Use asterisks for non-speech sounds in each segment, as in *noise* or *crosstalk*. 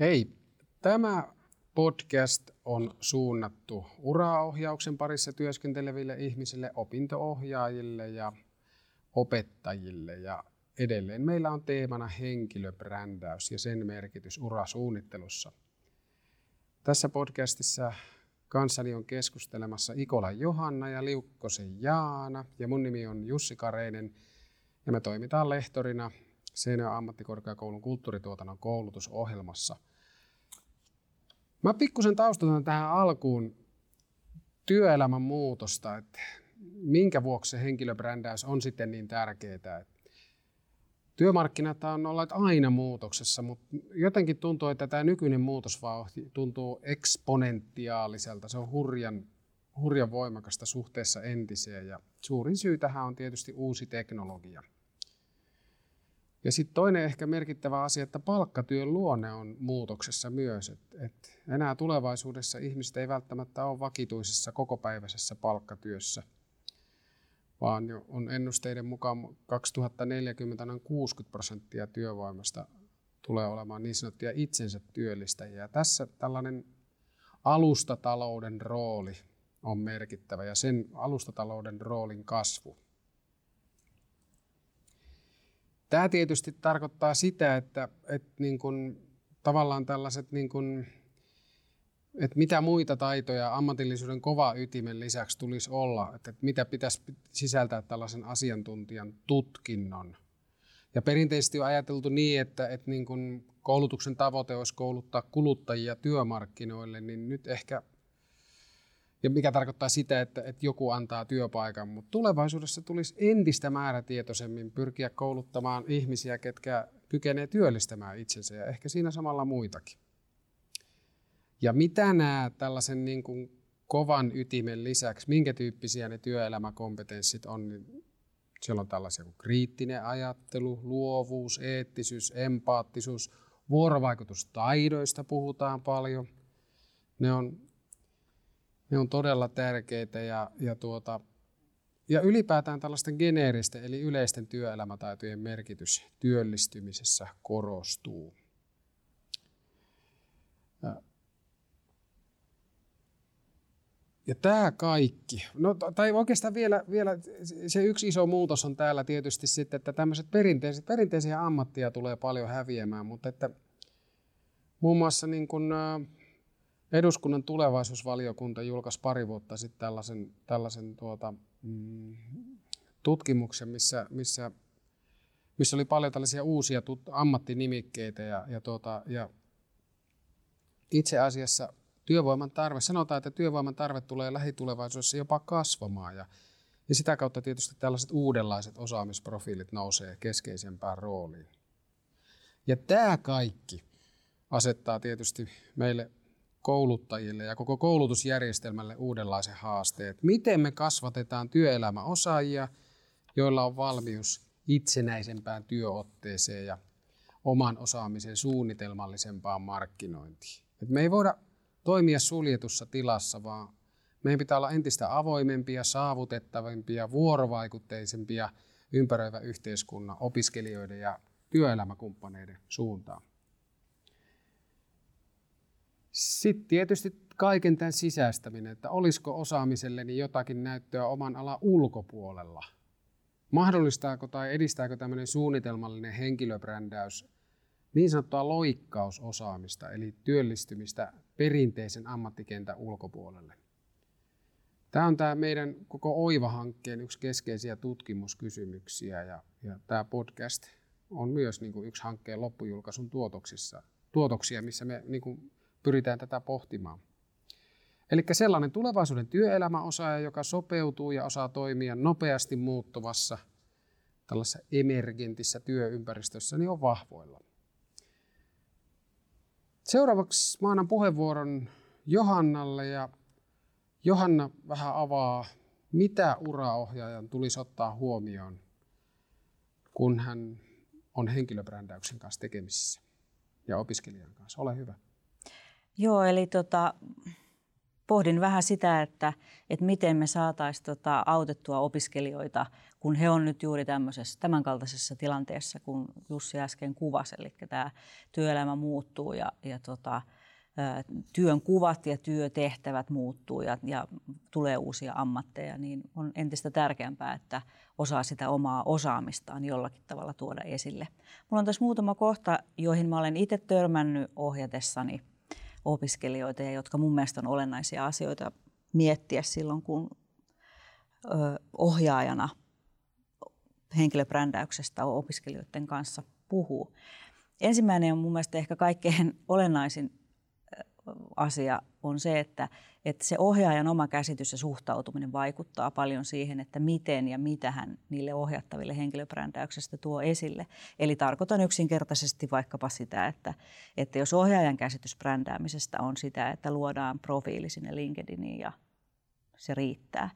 Hei, tämä podcast on suunnattu uraohjauksen parissa työskenteleville ihmisille, opintoohjaajille ja opettajille. Ja edelleen meillä on teemana henkilöbrändäys ja sen merkitys urasuunnittelussa. Tässä podcastissa kanssani on keskustelemassa Ikola Johanna ja Liukkosen Jaana ja mun nimi on Jussi Kareinen ja me toimitaan lehtorina Seinäjoen ammattikorkeakoulun kulttuurituotannon koulutusohjelmassa. Mä pikkusen taustatan tähän alkuun työelämän muutosta, että minkä vuoksi se henkilöbrändäys on sitten niin tärkeää. Työmarkkinat on olleet aina muutoksessa, mutta jotenkin tuntuu, että tämä nykyinen muutosvauhti tuntuu eksponentiaaliselta. Se on hurjan, hurjan voimakasta suhteessa entiseen ja suurin syy tähän on tietysti uusi teknologia – ja sitten toinen ehkä merkittävä asia, että palkkatyön luonne on muutoksessa myös. Et, et enää tulevaisuudessa ihmiset ei välttämättä ole vakituisessa kokopäiväisessä palkkatyössä, vaan on ennusteiden mukaan 2040 noin 60 prosenttia työvoimasta tulee olemaan niin sanottuja itsensä työllistäjiä. Ja tässä tällainen alustatalouden rooli on merkittävä ja sen alustatalouden roolin kasvu Tämä tietysti tarkoittaa sitä, että, että niin kuin, tavallaan tällaiset, niin kuin, että mitä muita taitoja ammatillisuuden kova ytimen lisäksi tulisi olla, että mitä pitäisi sisältää tällaisen asiantuntijan tutkinnon. Ja perinteisesti on ajateltu niin, että, että niin kuin koulutuksen tavoite olisi kouluttaa kuluttajia työmarkkinoille, niin nyt ehkä ja mikä tarkoittaa sitä, että, että joku antaa työpaikan, mutta tulevaisuudessa tulisi entistä määrätietoisemmin pyrkiä kouluttamaan ihmisiä, ketkä kykenevät työllistämään itsensä ja ehkä siinä samalla muitakin. Ja mitä nämä tällaisen niin kuin kovan ytimen lisäksi, minkä tyyppisiä ne työelämäkompetenssit on, niin siellä on tällaisia kuin kriittinen ajattelu, luovuus, eettisyys, empaattisuus, vuorovaikutustaidoista puhutaan paljon. Ne on ne on todella tärkeitä ja, ja, tuota, ja ylipäätään tällaisten geneeristen eli yleisten työelämätaitojen merkitys työllistymisessä korostuu. Ja tämä kaikki, no, tai oikeastaan vielä, vielä se yksi iso muutos on täällä tietysti sitten, että tämmöiset perinteiset, perinteisiä ammattia tulee paljon häviämään, mutta että muun muassa niin kuin, Eduskunnan tulevaisuusvaliokunta julkaisi pari vuotta sitten tällaisen, tällaisen tuota, mm, tutkimuksen, missä, missä, missä oli paljon tällaisia uusia tut, ammattinimikkeitä ja, ja, tuota, ja itse asiassa työvoiman tarve, sanotaan, että työvoiman tarve tulee lähitulevaisuudessa jopa kasvamaan ja, ja sitä kautta tietysti tällaiset uudenlaiset osaamisprofiilit nousee keskeisempään rooliin. Ja tämä kaikki asettaa tietysti meille kouluttajille ja koko koulutusjärjestelmälle uudenlaisen haasteen. Miten me kasvatetaan työelämäosaajia, joilla on valmius itsenäisempään työotteeseen ja oman osaamisen suunnitelmallisempaan markkinointiin. Et me ei voida toimia suljetussa tilassa, vaan meidän pitää olla entistä avoimempia, saavutettavimpia, vuorovaikutteisempia ympäröivän yhteiskunnan opiskelijoiden ja työelämäkumppaneiden suuntaan. Sitten tietysti kaiken tämän sisäistäminen, että olisiko osaamiselleni jotakin näyttöä oman alan ulkopuolella. Mahdollistaako tai edistääkö tämmöinen suunnitelmallinen henkilöbrändäys niin sanottua loikkausosaamista, eli työllistymistä perinteisen ammattikentän ulkopuolelle. Tämä on tämä meidän koko OIVA-hankkeen yksi keskeisiä tutkimuskysymyksiä ja, ja tämä podcast on myös niin kuin yksi hankkeen loppujulkaisun tuotoksissa, tuotoksia, missä me niin kuin pyritään tätä pohtimaan. Eli sellainen tulevaisuuden työelämäosaaja, joka sopeutuu ja osaa toimia nopeasti muuttuvassa tällaisessa emergentissä työympäristössä, niin on vahvoilla. Seuraavaksi mä annan puheenvuoron Johannalle ja Johanna vähän avaa, mitä uraohjaajan tulisi ottaa huomioon, kun hän on henkilöbrändäyksen kanssa tekemisissä ja opiskelijan kanssa. Ole hyvä. Joo, eli tota, pohdin vähän sitä, että, että miten me saataisiin tota autettua opiskelijoita, kun he on nyt juuri tämmöisessä, tämänkaltaisessa tilanteessa, kun Jussi äsken kuvasi, eli tämä työelämä muuttuu ja, ja tota, työn kuvat ja työtehtävät muuttuu ja, ja tulee uusia ammatteja, niin on entistä tärkeämpää, että osaa sitä omaa osaamistaan jollakin tavalla tuoda esille. Mulla on tässä muutama kohta, joihin mä olen itse törmännyt ohjatessani opiskelijoita ja jotka mun mielestä on olennaisia asioita miettiä silloin, kun ohjaajana henkilöbrändäyksestä opiskelijoiden kanssa puhuu. Ensimmäinen on mun mielestä ehkä kaikkein olennaisin asia on se, että, että se ohjaajan oma käsitys ja suhtautuminen vaikuttaa paljon siihen, että miten ja mitä hän niille ohjattaville henkilöbrändäyksestä tuo esille. Eli tarkoitan yksinkertaisesti vaikkapa sitä, että, että jos ohjaajan käsitys brändäämisestä on sitä, että luodaan profiili sinne LinkedIniin ja se riittää,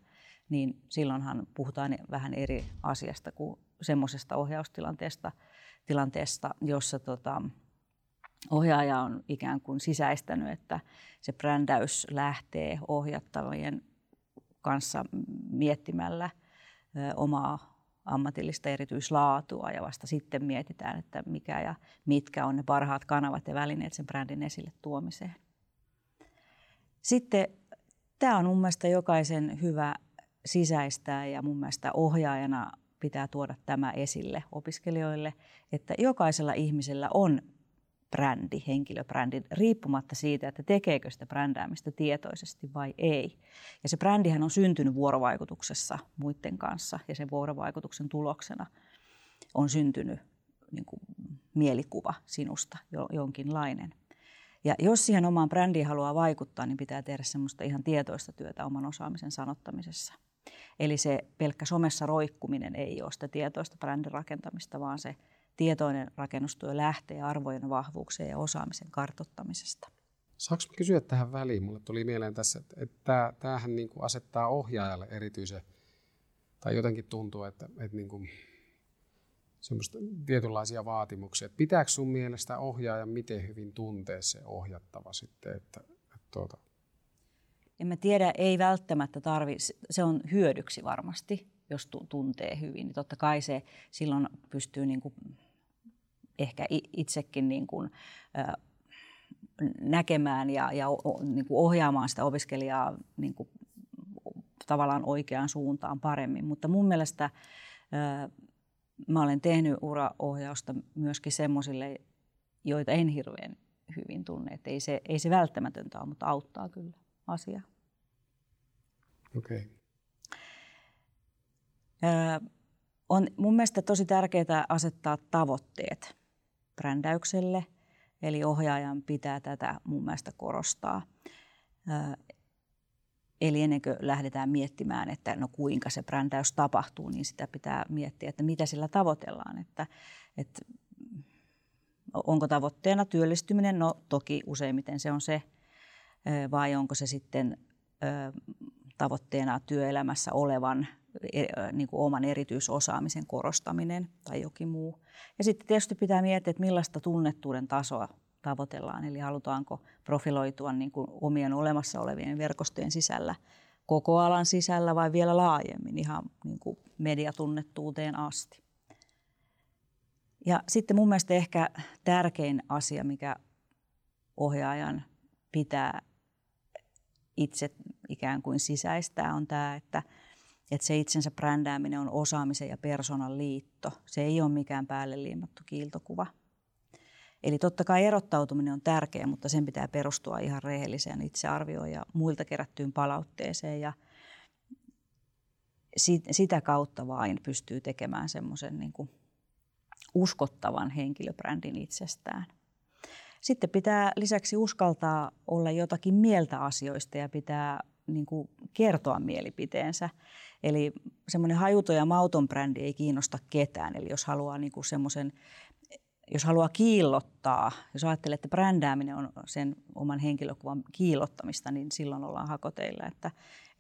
niin silloinhan puhutaan vähän eri asiasta kuin semmoisesta ohjaustilanteesta, tilanteesta, jossa tota, ohjaaja on ikään kuin sisäistänyt, että se brändäys lähtee ohjattavien kanssa miettimällä omaa ammatillista erityislaatua ja vasta sitten mietitään, että mikä ja mitkä on ne parhaat kanavat ja välineet sen brändin esille tuomiseen. Sitten tämä on mun mielestä jokaisen hyvä sisäistää ja mun mielestä ohjaajana pitää tuoda tämä esille opiskelijoille, että jokaisella ihmisellä on brändi, henkilöbrändi, riippumatta siitä, että tekeekö sitä brändäämistä tietoisesti vai ei. Ja se brändihän on syntynyt vuorovaikutuksessa muiden kanssa ja sen vuorovaikutuksen tuloksena on syntynyt niin kuin, mielikuva sinusta jonkinlainen. Ja jos siihen omaan brändiin haluaa vaikuttaa, niin pitää tehdä semmoista ihan tietoista työtä oman osaamisen sanottamisessa. Eli se pelkkä somessa roikkuminen ei ole sitä tietoista brändin rakentamista, vaan se tietoinen rakennustyö lähtee arvojen, vahvuuksien ja osaamisen kartottamisesta. Saanko kysyä tähän väliin? Mulle tuli mieleen tässä, että, tämähän niin kuin asettaa ohjaajalle erityisen, tai jotenkin tuntuu, että, että niin kuin semmoista tietynlaisia vaatimuksia. Että pitääkö sun mielestä ohjaaja miten hyvin tuntee se ohjattava sitten? Että, että tuota... En mä tiedä, ei välttämättä tarvi, se on hyödyksi varmasti, jos tuntee hyvin. Niin totta kai se silloin pystyy niin kuin ehkä itsekin niin kuin, näkemään ja, ja niin kuin ohjaamaan sitä opiskelijaa niin kuin, tavallaan oikeaan suuntaan paremmin. Mutta mun mielestä mä olen tehnyt uraohjausta myöskin semmoisille, joita en hirveän hyvin tunne. Että ei, se, ei se välttämätöntä ole, mutta auttaa kyllä asiaa. Okei. Okay. On mun mielestä tosi tärkeää asettaa tavoitteet brändäykselle, eli ohjaajan pitää tätä mun mielestä korostaa. Eli ennen kuin lähdetään miettimään, että no kuinka se brändäys tapahtuu, niin sitä pitää miettiä, että mitä sillä tavoitellaan. Että, että onko tavoitteena työllistyminen? No toki useimmiten se on se, vai onko se sitten tavoitteena työelämässä olevan niin kuin oman erityisosaamisen korostaminen tai jokin muu. Ja sitten tietysti pitää miettiä, että millaista tunnettuuden tasoa tavoitellaan, eli halutaanko profiloitua niin kuin omien olemassa olevien verkostojen sisällä, koko alan sisällä vai vielä laajemmin ihan niin kuin mediatunnettuuteen asti. Ja sitten mun mielestä ehkä tärkein asia, mikä ohjaajan pitää itse ikään kuin sisäistää, on tämä, että – että se itsensä brändääminen on osaamisen ja persoonan liitto. Se ei ole mikään päälle liimattu kiiltokuva. Eli totta kai erottautuminen on tärkeä, mutta sen pitää perustua ihan rehelliseen itsearvioon ja muilta kerättyyn palautteeseen. Ja sitä kautta vain pystyy tekemään semmoisen niin uskottavan henkilöbrändin itsestään. Sitten pitää lisäksi uskaltaa olla jotakin mieltä asioista ja pitää niin kuin kertoa mielipiteensä. Eli semmoinen hajuton ja mauton brändi ei kiinnosta ketään. Eli jos haluaa niin kuin semmoisen jos haluaa kiillottaa, jos ajattelee, että brändääminen on sen oman henkilökuvan kiillottamista, niin silloin ollaan hakoteilla. Että,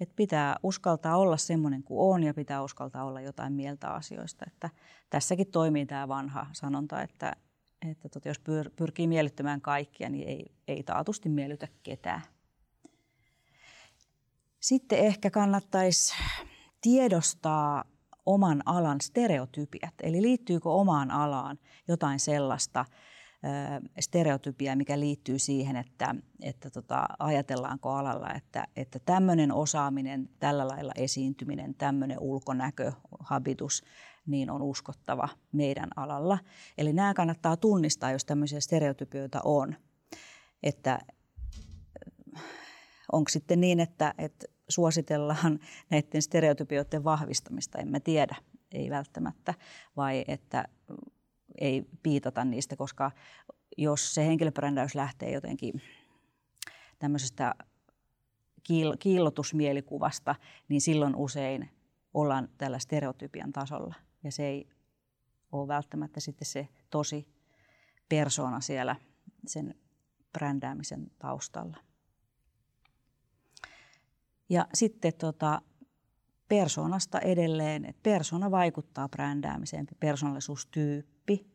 että pitää uskaltaa olla semmoinen kuin on ja pitää uskaltaa olla jotain mieltä asioista. Että tässäkin toimii tämä vanha sanonta, että, että tota, jos pyrkii miellyttämään kaikkia, niin ei, ei taatusti miellytä ketään. Sitten ehkä kannattaisi tiedostaa oman alan stereotypiat. Eli liittyykö omaan alaan jotain sellaista stereotypia, mikä liittyy siihen, että, että tota, ajatellaanko alalla, että, että tämmöinen osaaminen, tällä lailla esiintyminen, tämmöinen ulkonäkö, habitus, niin on uskottava meidän alalla. Eli nämä kannattaa tunnistaa, jos tämmöisiä stereotypioita on. Että onko sitten niin, että, että suositellaan näiden stereotypioiden vahvistamista, en mä tiedä, ei välttämättä, vai että ei piitata niistä, koska jos se henkilöbrändäys lähtee jotenkin tämmöisestä kiillotusmielikuvasta, niin silloin usein ollaan tällä stereotypian tasolla. Ja se ei ole välttämättä sitten se tosi persona siellä sen brändäämisen taustalla. Ja sitten tota, persoonasta edelleen, että persona vaikuttaa brändäämiseen, persoonallisuustyyppi.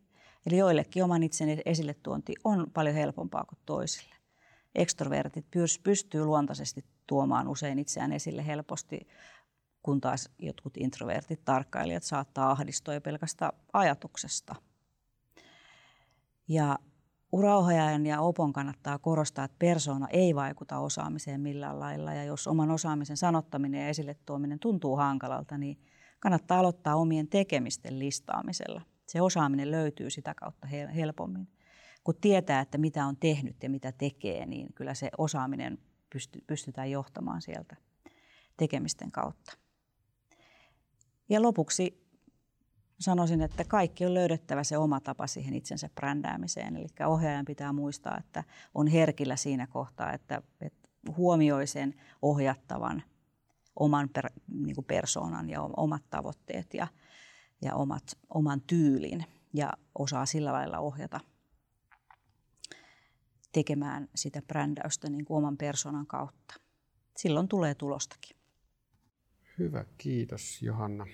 Eli joillekin oman itsen esille tuonti on paljon helpompaa kuin toisille. Ekstrovertit pystyy luontaisesti tuomaan usein itseään esille helposti, kun taas jotkut introvertit, tarkkailijat saattaa ahdistua pelkästä ajatuksesta. Ja Uraohjaajan ja opon kannattaa korostaa, että persoona ei vaikuta osaamiseen millään lailla. Ja jos oman osaamisen sanottaminen ja esille tuominen tuntuu hankalalta, niin kannattaa aloittaa omien tekemisten listaamisella. Se osaaminen löytyy sitä kautta helpommin. Kun tietää, että mitä on tehnyt ja mitä tekee, niin kyllä se osaaminen pystytään johtamaan sieltä tekemisten kautta. Ja lopuksi sanoisin, että kaikki on löydettävä se oma tapa siihen itsensä brändäämiseen. Eli ohjaajan pitää muistaa, että on herkillä siinä kohtaa, että, että huomioi sen ohjattavan oman per, niin kuin persoonan ja omat tavoitteet ja, ja omat, oman tyylin ja osaa sillä lailla ohjata tekemään sitä brändäystä niin kuin oman persoonan kautta. Silloin tulee tulostakin. Hyvä, kiitos Johanna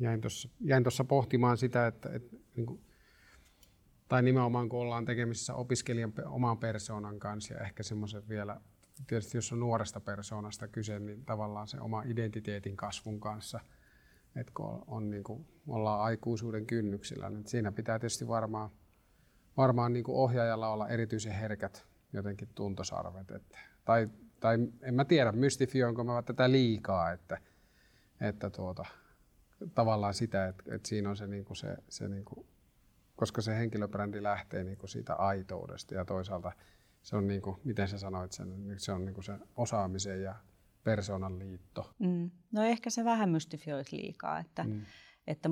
jäin tuossa jäin pohtimaan sitä, että, että niin kuin, tai nimenomaan kun ollaan tekemisissä opiskelijan oman persoonan kanssa ja ehkä semmoisen vielä, tietysti jos on nuoresta persoonasta kyse, niin tavallaan se oma identiteetin kasvun kanssa, että kun on, on niin kuin, ollaan aikuisuuden kynnyksillä, niin siinä pitää tietysti varmaan, varmaan niin kuin ohjaajalla olla erityisen herkät jotenkin tuntosarvet. Että, tai, tai en mä tiedä, mystifioinko mä tätä liikaa, että, että tuota, tavallaan sitä, että, että siinä on se, niin kuin se, se niin kuin, koska se henkilöbrändi lähtee niin kuin siitä aitoudesta ja toisaalta se on niin kuin, miten sä sanoit sen, niin se on niin kuin se osaamisen ja persoonan liitto. Mm. No ehkä se vähän mystifioisi liikaa, että, mm. että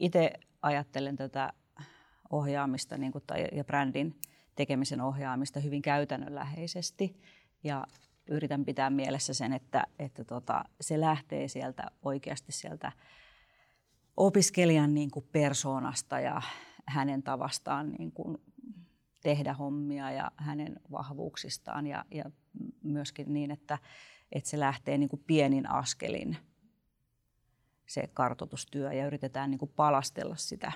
itse ajattelen tätä ohjaamista niin kuin, tai, ja brändin tekemisen ohjaamista hyvin käytännönläheisesti ja yritän pitää mielessä sen, että, että tota, se lähtee sieltä oikeasti sieltä opiskelijan niin kuin persoonasta ja hänen tavastaan niin kuin tehdä hommia ja hänen vahvuuksistaan ja, ja myöskin niin, että, että se lähtee niin kuin pienin askelin se kartoitustyö ja yritetään niin kuin palastella sitä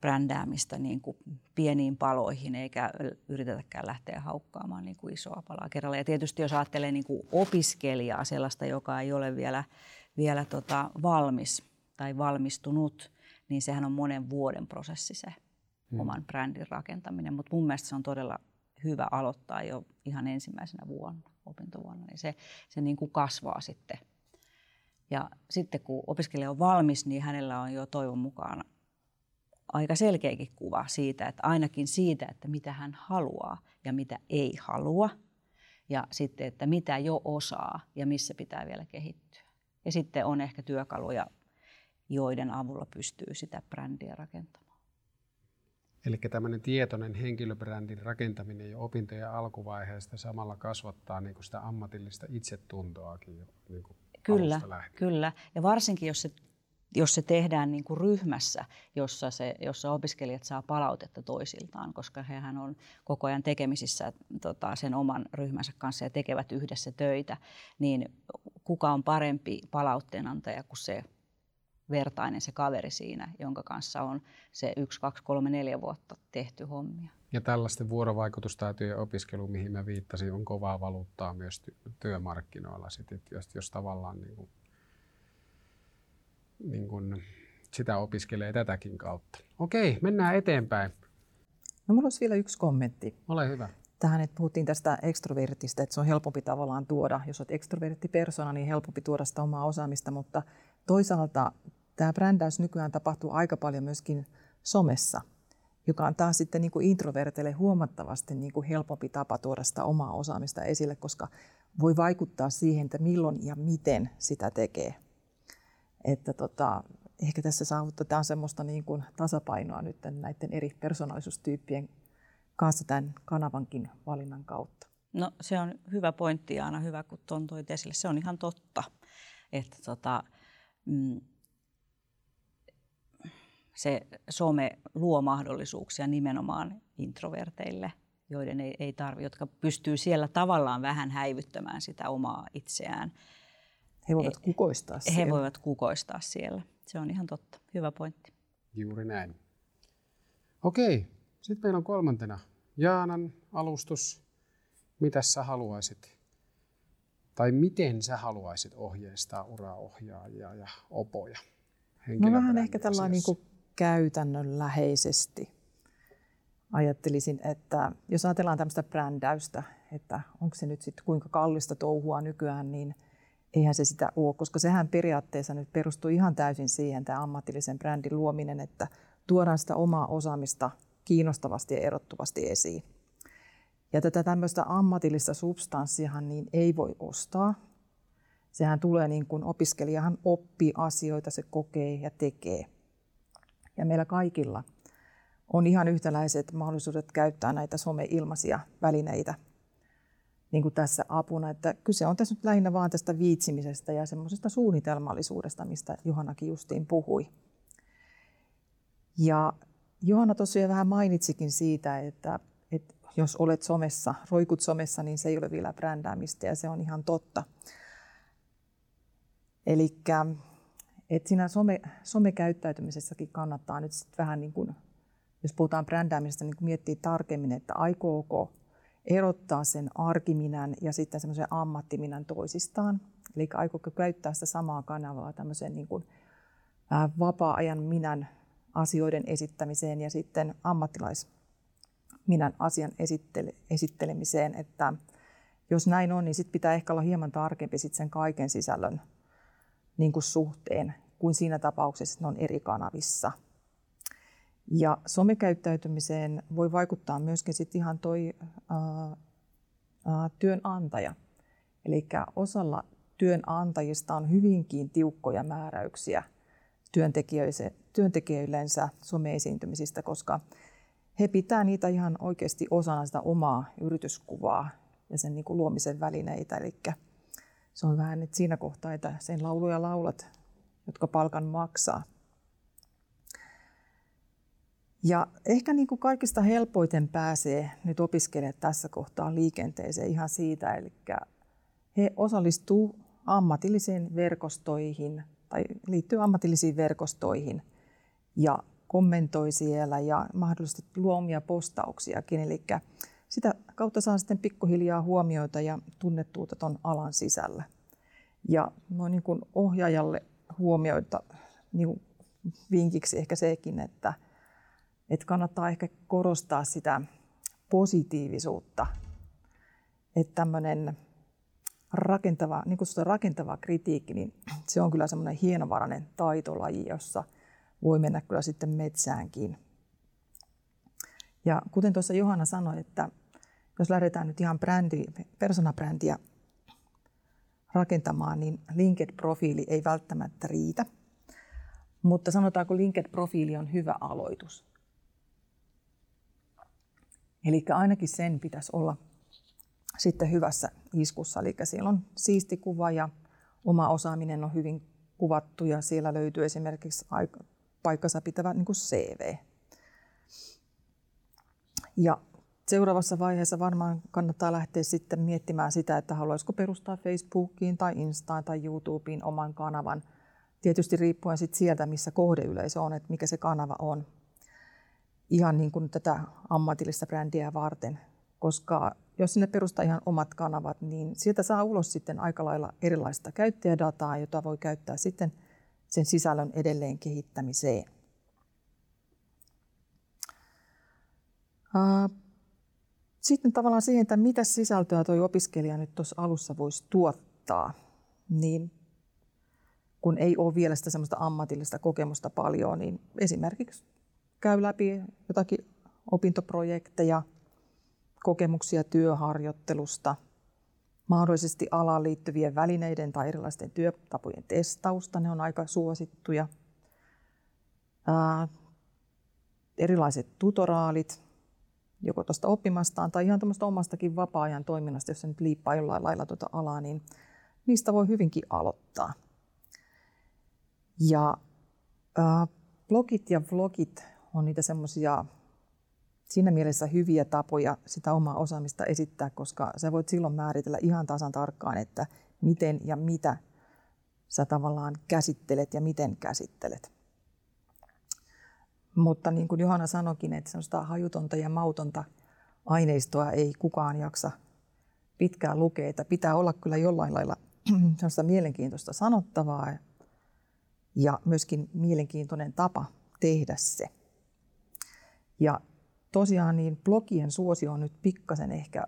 brändäämistä niin kuin pieniin paloihin eikä yritetäkään lähteä haukkaamaan niin kuin isoa palaa kerralla. Ja tietysti jos ajattelee niin kuin opiskelijaa, sellaista, joka ei ole vielä, vielä tota valmis tai valmistunut, niin sehän on monen vuoden prosessi se hmm. oman brändin rakentaminen. Mutta mun mielestä se on todella hyvä aloittaa jo ihan ensimmäisenä vuonna, opintovuonna, niin se, se niin kuin kasvaa sitten. Ja sitten kun opiskelija on valmis, niin hänellä on jo toivon mukaan aika selkeäkin kuva siitä, että ainakin siitä, että mitä hän haluaa ja mitä ei halua. Ja sitten, että mitä jo osaa ja missä pitää vielä kehittyä. Ja sitten on ehkä työkaluja, joiden avulla pystyy sitä brändiä rakentamaan. Eli tämmöinen tietoinen henkilöbrändin rakentaminen jo opintojen alkuvaiheesta samalla kasvattaa niin kuin sitä ammatillista itsetuntoakin jo niin kuin Kyllä, kyllä. Ja varsinkin jos se jos se tehdään niin kuin ryhmässä, jossa, se, jossa opiskelijat saa palautetta toisiltaan, koska hehän on koko ajan tekemisissä tota, sen oman ryhmänsä kanssa ja tekevät yhdessä töitä, niin kuka on parempi palautteenantaja kuin se vertainen se kaveri siinä, jonka kanssa on se yksi, kaksi, kolme, neljä vuotta tehty hommia. Ja tällaisten vuorovaikutustaitojen opiskelu, mihin mä viittasin, on kovaa valuuttaa myös työmarkkinoilla. Sit, jos, jos tavallaan niin kuin, niin kuin sitä opiskelee tätäkin kautta. Okei, mennään eteenpäin. No mulla olisi vielä yksi kommentti. Ole hyvä. Tähän, että puhuttiin tästä ekstrovertista, että se on helpompi tavallaan tuoda. Jos olet ekstrovertti persona, niin helpompi tuoda sitä omaa osaamista, mutta toisaalta tämä brändäys nykyään tapahtuu aika paljon myöskin somessa, joka on taas sitten niin kuin introverteille huomattavasti niin kuin helpompi tapa tuoda sitä omaa osaamista esille, koska voi vaikuttaa siihen, että milloin ja miten sitä tekee. Että tota, ehkä tässä saavutetaan semmoista niin kuin tasapainoa nyt näiden eri persoonallisuustyyppien kanssa tämän kanavankin valinnan kautta. No se on hyvä pointti aina hyvä, kun tuon toit esille. Se on ihan totta, että tota, mm, se some luo mahdollisuuksia nimenomaan introverteille, joiden ei, ei tarvi, jotka pystyy siellä tavallaan vähän häivyttämään sitä omaa itseään. He voivat kukoistaa siellä. He voivat kukoistaa siellä. Se on ihan totta. Hyvä pointti. Juuri näin. Okei, sitten meillä on kolmantena Jaanan alustus. Mitä sä haluaisit, tai miten sä haluaisit ohjeistaa uraohjaajia ja opoja? No vähän ehkä tällainen niin kuin käytännönläheisesti. Ajattelisin, että jos ajatellaan tämmöistä brändäystä, että onko se nyt sitten kuinka kallista touhua nykyään, niin eihän se sitä ole, koska sehän periaatteessa nyt perustuu ihan täysin siihen tämä ammatillisen brändin luominen, että tuodaan sitä omaa osaamista kiinnostavasti ja erottuvasti esiin. Ja tätä tämmöistä ammatillista substanssiahan niin ei voi ostaa. Sehän tulee niin kuin opiskelijahan oppii asioita, se kokee ja tekee. Ja meillä kaikilla on ihan yhtäläiset mahdollisuudet käyttää näitä some-ilmaisia välineitä niin kuin tässä apuna. Että kyse on tässä nyt lähinnä vaan tästä viitsimisestä ja semmoisesta suunnitelmallisuudesta, mistä Johannakin justiin puhui. Ja Johanna tosiaan vähän mainitsikin siitä, että, että jos olet somessa, roikut somessa, niin se ei ole vielä brändäämistä ja se on ihan totta. Eli että siinä some, somekäyttäytymisessäkin kannattaa nyt sit vähän niin kuin, jos puhutaan brändäämisestä, niin miettiä tarkemmin, että aikooko erottaa sen arkiminän ja sitten semmoisen ammattiminän toisistaan. Eli aikooko käyttää sitä samaa kanavaa tämmöiseen niin kuin, vapaa-ajan minän asioiden esittämiseen ja sitten ammattilais minän asian esittele, esittelemiseen. Että jos näin on, niin sitten pitää ehkä olla hieman tarkempi sit sen kaiken sisällön niin kuin suhteen kuin siinä tapauksessa, että ne on eri kanavissa. Ja somekäyttäytymiseen voi vaikuttaa myöskin sit ihan toi ää, ää, työnantaja. Eli osalla työnantajista on hyvinkin tiukkoja määräyksiä työntekijöillensä some-esiintymisistä, koska he pitää niitä ihan oikeasti osana sitä omaa yrityskuvaa ja sen niin kuin luomisen välineitä. Eli se on vähän että siinä kohtaa, että sen lauluja laulat, jotka palkan maksaa. Ja ehkä niin kuin kaikista helpoiten pääsee nyt opiskelijat tässä kohtaa liikenteeseen ihan siitä, eli he osallistuu ammatillisiin verkostoihin tai liittyy ammatillisiin verkostoihin ja kommentoi siellä ja mahdollisesti luo omia postauksiakin. Eli sitä kautta saa sitten pikkuhiljaa huomioita ja tunnettuutta tuon alan sisällä. Ja noin niin kuin ohjaajalle huomioita niin vinkiksi ehkä sekin, että, että kannattaa ehkä korostaa sitä positiivisuutta. Että tämmöinen rakentava, niin rakentava kritiikki, niin se on kyllä semmoinen hienovarainen taitolaji, jossa voi mennä kyllä sitten metsäänkin. Ja kuten tuossa Johanna sanoi, että jos lähdetään nyt ihan brändi, persoonabrändiä rakentamaan, niin LinkedIn-profiili ei välttämättä riitä. Mutta sanotaanko LinkedIn-profiili on hyvä aloitus. Eli ainakin sen pitäisi olla sitten hyvässä iskussa. Eli siellä on siisti kuva ja oma osaaminen on hyvin kuvattu ja siellä löytyy esimerkiksi paikkansa pitävä niin kuin CV. Ja seuraavassa vaiheessa varmaan kannattaa lähteä sitten miettimään sitä, että haluaisiko perustaa Facebookiin tai Instaan tai YouTubeen oman kanavan. Tietysti riippuen sitten sieltä, missä kohdeyleisö on, että mikä se kanava on. Ihan niin kuin tätä ammatillista brändiä varten, koska jos sinne perustaa ihan omat kanavat, niin sieltä saa ulos sitten aika lailla erilaista käyttäjädataa, jota voi käyttää sitten sen sisällön edelleen kehittämiseen. Sitten tavallaan siihen, että mitä sisältöä tuo opiskelija nyt tuossa alussa voisi tuottaa, niin kun ei ole vielä sitä semmoista ammatillista kokemusta paljon, niin esimerkiksi käy läpi jotakin opintoprojekteja, kokemuksia työharjoittelusta, mahdollisesti alaan liittyvien välineiden tai erilaisten työtapojen testausta, ne on aika suosittuja. Ää, erilaiset tutoraalit, joko tuosta oppimastaan tai ihan tuommoista omastakin vapaa-ajan toiminnasta, jos se nyt liippaa jollain lailla tuota alaa, niin niistä voi hyvinkin aloittaa. Ja ää, blogit ja vlogit on niitä semmoisia siinä mielessä hyviä tapoja sitä omaa osaamista esittää, koska sä voit silloin määritellä ihan tasan tarkkaan, että miten ja mitä sä tavallaan käsittelet ja miten käsittelet. Mutta niin kuin Johanna sanokin, että sellaista hajutonta ja mautonta aineistoa ei kukaan jaksa pitkään lukea, että pitää olla kyllä jollain lailla *clears throat* sellaista mielenkiintoista sanottavaa ja myöskin mielenkiintoinen tapa tehdä se. Ja tosiaan niin blogien suosio on nyt pikkasen ehkä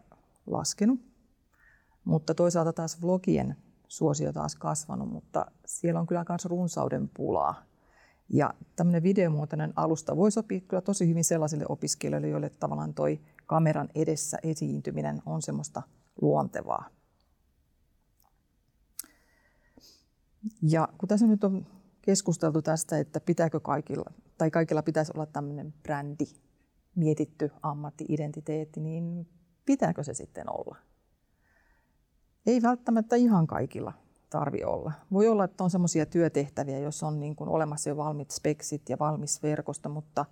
laskenut, mutta toisaalta taas vlogien suosio taas kasvanut, mutta siellä on kyllä myös runsauden pulaa. Ja tämmöinen videomuotoinen alusta voi sopia kyllä tosi hyvin sellaisille opiskelijoille, joille tavallaan toi kameran edessä esiintyminen on semmoista luontevaa. Ja kun tässä nyt on keskusteltu tästä, että pitääkö kaikilla, tai kaikilla pitäisi olla tämmöinen brändi, mietitty ammattiidentiteetti, niin pitääkö se sitten olla? Ei välttämättä ihan kaikilla tarvi olla. Voi olla, että on sellaisia työtehtäviä, jos on niin kuin olemassa jo valmiit speksit ja valmis verkosto, mutta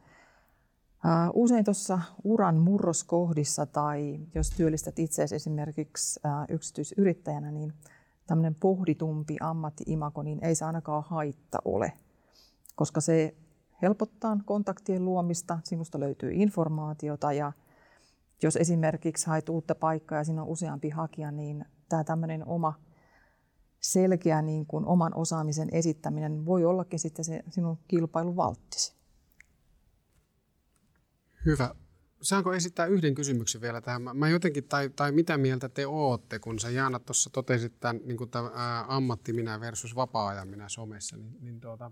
usein tuossa uran murroskohdissa tai jos työllistät itseäsi esimerkiksi yksityisyrittäjänä, niin tämmöinen pohditumpi ammatti-imako, niin ei se ainakaan haitta ole, koska se helpottaa kontaktien luomista, sinusta löytyy informaatiota ja jos esimerkiksi haet uutta paikkaa ja siinä on useampi hakija, niin tämä tämmöinen oma selkeä niin kuin oman osaamisen esittäminen voi ollakin sitten se sinun kilpailuvalttisi. Hyvä. Saanko esittää yhden kysymyksen vielä tähän? Mä jotenkin, tai, tai mitä mieltä te ootte, kun sä Jaana tuossa totesit tämän, niin kuin ää, ammatti minä versus vapaa-ajan minä somessa, niin, niin tuota,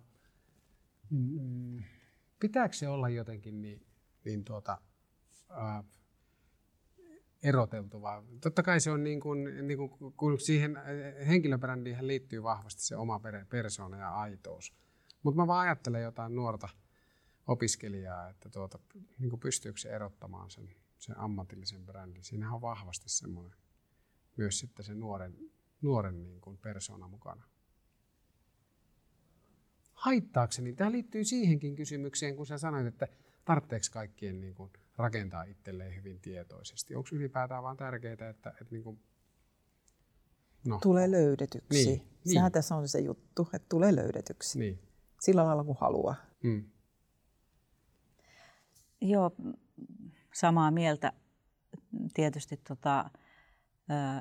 mm, pitääkö se olla jotenkin niin, niin tuota, ää, eroteltu, vaan totta kai se on niin kuin, niin kuin, kun siihen henkilöbrändiin liittyy vahvasti se oma persoona ja aitous. Mutta mä vaan ajattelen jotain nuorta opiskelijaa, että tuota, niin kuin pystyykö se erottamaan sen, sen ammatillisen brändin. Siinähän on vahvasti semmoinen myös sitten se nuoren, nuoren niin kuin persoona mukana. Haittaakseni, tämä liittyy siihenkin kysymykseen, kun sä sanoit, että tarvitseeko kaikkien niin kuin rakentaa itselleen hyvin tietoisesti. Onko ylipäätään vaan tärkeää, että, että niin kuin, no. tulee löydetyksi. Niin, Sehän niin. tässä on se juttu, että tulee löydetyksi. Niin. Sillä lailla kuin haluaa. Mm. Joo, samaa mieltä. Tietysti tota,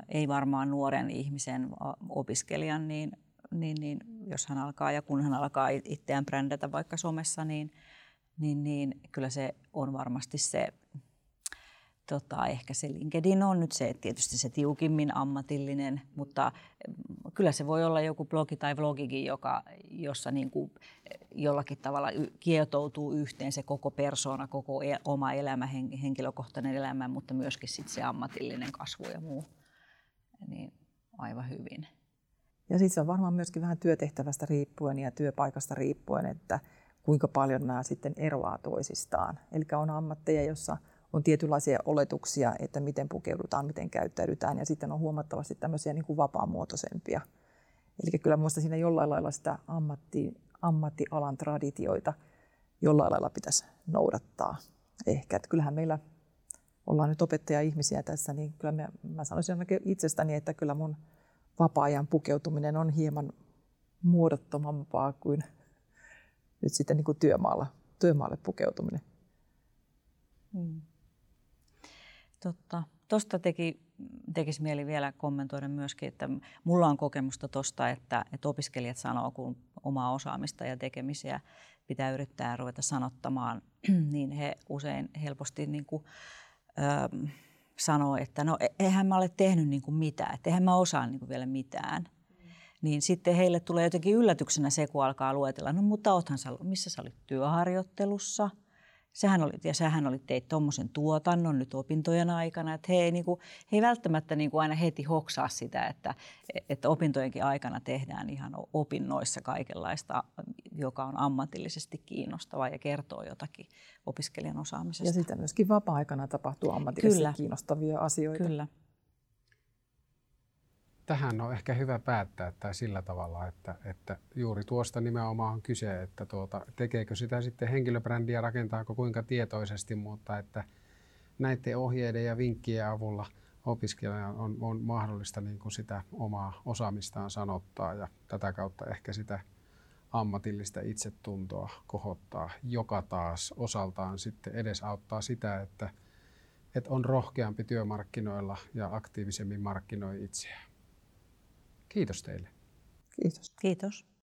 ei varmaan nuoren ihmisen, opiskelijan, niin, niin, niin jos hän alkaa ja kun hän alkaa itseään brändätä vaikka somessa, niin, niin, niin kyllä se on varmasti se, tota, ehkä se LinkedIn on nyt se, tietysti se tiukimmin ammatillinen, mutta mm, kyllä se voi olla joku blogi tai vlogikin, joka, jossa niin kuin jollakin tavalla kietoutuu yhteen se koko persona, koko el- oma elämä, henkilökohtainen elämä, mutta myöskin sit se ammatillinen kasvu ja muu. Niin aivan hyvin. Ja sitten se on varmaan myöskin vähän työtehtävästä riippuen ja työpaikasta riippuen, että kuinka paljon nämä sitten eroaa toisistaan. Eli on ammatteja, jossa on tietynlaisia oletuksia, että miten pukeudutaan, miten käyttäydytään, ja sitten on huomattavasti tämmöisiä niin kuin vapaamuotoisempia. Eli kyllä minusta siinä jollain lailla sitä ammatti, ammattialan traditioita jollain lailla pitäisi noudattaa. Ehkä, että kyllähän meillä ollaan nyt opettaja-ihmisiä tässä, niin kyllä mä, mä sanoisin itsestäni, että kyllä mun vapaa-ajan pukeutuminen on hieman muodottomampaa kuin nyt sitten niin kuin työmaalla, työmaalle pukeutuminen. Mm. Totta. Tuosta teki, tekisi mieli vielä kommentoida myöskin, että mulla on kokemusta tuosta, että, että opiskelijat sanoo, kun omaa osaamista ja tekemisiä pitää yrittää ruveta sanottamaan, *clears throat* niin he usein helposti niin kuin, ähm, sanoo, että no e-, eihän mä ole tehnyt niin kuin mitään, että eihän mä osaa niin kuin vielä mitään. Niin sitten heille tulee jotenkin yllätyksenä se, kun alkaa luetella, no mutta oothan sä, missä sä olit työharjoittelussa – Sähän oli, ja sähän oli teit tuommoisen tuotannon nyt opintojen aikana, että he ei, niin kuin, he ei välttämättä niin kuin aina heti hoksaa sitä, että, että opintojenkin aikana tehdään ihan opinnoissa kaikenlaista, joka on ammatillisesti kiinnostavaa ja kertoo jotakin opiskelijan osaamisesta. Ja sitä myöskin vapaa-aikana tapahtuu ammatillisesti Kyllä. kiinnostavia asioita. Kyllä tähän on ehkä hyvä päättää tai sillä tavalla, että, että juuri tuosta nimenomaan on kyse, että tuota, tekeekö sitä sitten henkilöbrändiä, rakentaako kuinka tietoisesti, mutta että näiden ohjeiden ja vinkkien avulla opiskelijan on, on mahdollista niin kuin sitä omaa osaamistaan sanottaa ja tätä kautta ehkä sitä ammatillista itsetuntoa kohottaa, joka taas osaltaan sitten edesauttaa sitä, että, että on rohkeampi työmarkkinoilla ja aktiivisemmin markkinoi itseään. Kiitos teille. Kiitos. Kiitos.